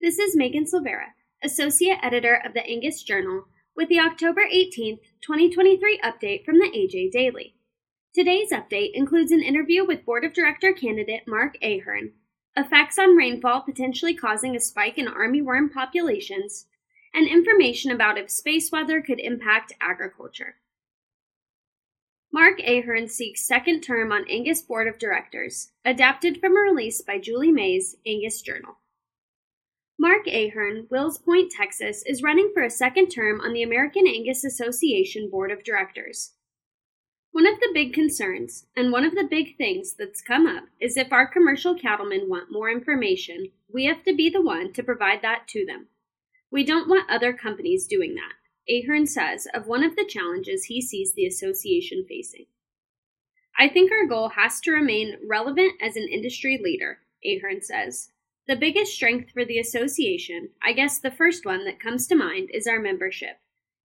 This is Megan Silveira, Associate Editor of the Angus Journal, with the October 18th, 2023 update from the AJ Daily. Today's update includes an interview with Board of Director candidate Mark Ahearn, effects on rainfall potentially causing a spike in armyworm populations, and information about if space weather could impact agriculture. Mark Ahearn seeks second term on Angus Board of Directors, adapted from a release by Julie Mais, Angus Journal. Mark Ahearn, Wills Point, Texas, is running for a second term on the American Angus Association Board of Directors. One of the big concerns, and one of the big things that's come up, is if our commercial cattlemen want more information, we have to be the one to provide that to them. We don't want other companies doing that. Ahearn says of one of the challenges he sees the association facing. I think our goal has to remain relevant as an industry leader, Ahearn says. The biggest strength for the association, I guess the first one that comes to mind, is our membership.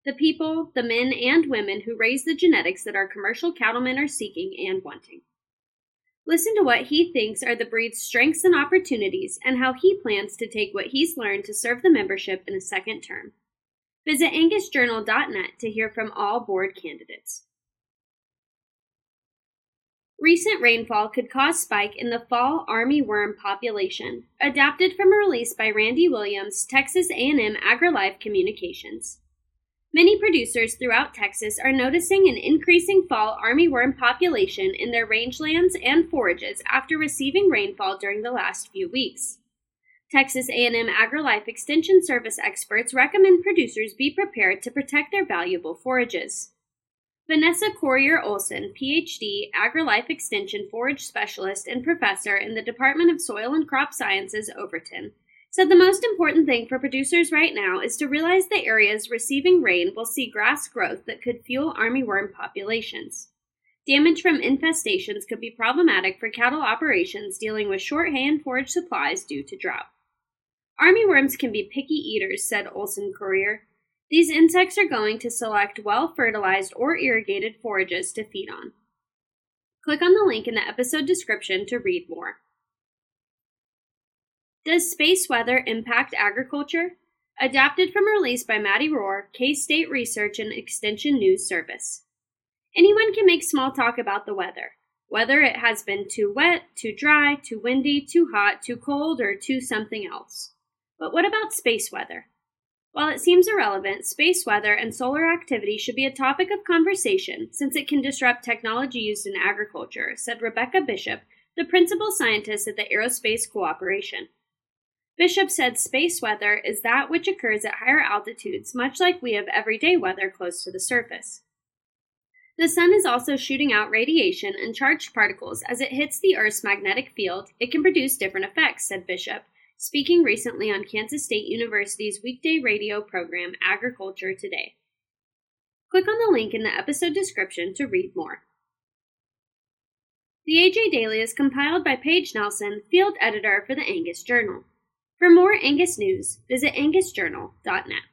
The people, the men and women who raise the genetics that our commercial cattlemen are seeking and wanting. Listen to what he thinks are the breed's strengths and opportunities and how he plans to take what he's learned to serve the membership in a second term. Visit angusjournal.net to hear from all board candidates. Recent rainfall could cause spike in the fall army worm population, adapted from a release by Randi Williams, Texas A&M AgriLife Communications. Many producers throughout Texas are noticing an increasing fall armyworm population in their rangelands and forages after receiving rainfall during the last few weeks. Texas A&M AgriLife Extension Service experts recommend producers be prepared to protect their valuable forages. Vanessa Corriher Olson, PhD, AgriLife Extension Forage Specialist and Professor in the Department of Soil and Crop Sciences, Overton, said the most important thing for producers right now is to realize the areas receiving rain will see grass growth that could fuel armyworm populations. Damage from infestations could be problematic for cattle operations dealing with short hay and forage supplies due to drought. Armyworms can be picky eaters, said Olson Corriher. These insects are going to select well fertilized or irrigated forages to feed on. Click on the link in the episode description to read more. Does space weather impact agriculture? Adapted from a release by Maddy Rohr, K State Research and Extension News Service. Anyone can make small talk about the weather, whether it has been too wet, too dry, too windy, too hot, too cold, or too something else. But what about space weather? While it seems irrelevant, space weather and solar activity should be a topic of conversation since it can disrupt technology used in agriculture, said Rebecca Bishop, the principal scientist at the Aerospace Corporation. Bishop said space weather is that which occurs at higher altitudes, much like we have everyday weather close to the surface. The sun is also shooting out radiation and charged particles as it hits the Earth's magnetic field. It can produce different effects, said Bishop, speaking recently on Kansas State University's weekday radio program, Agriculture Today. Click on the link in the episode description to read more. The AJ Daily is compiled by Paige Nelson, field editor for the Angus Journal. For more Angus news, visit angusjournal.net.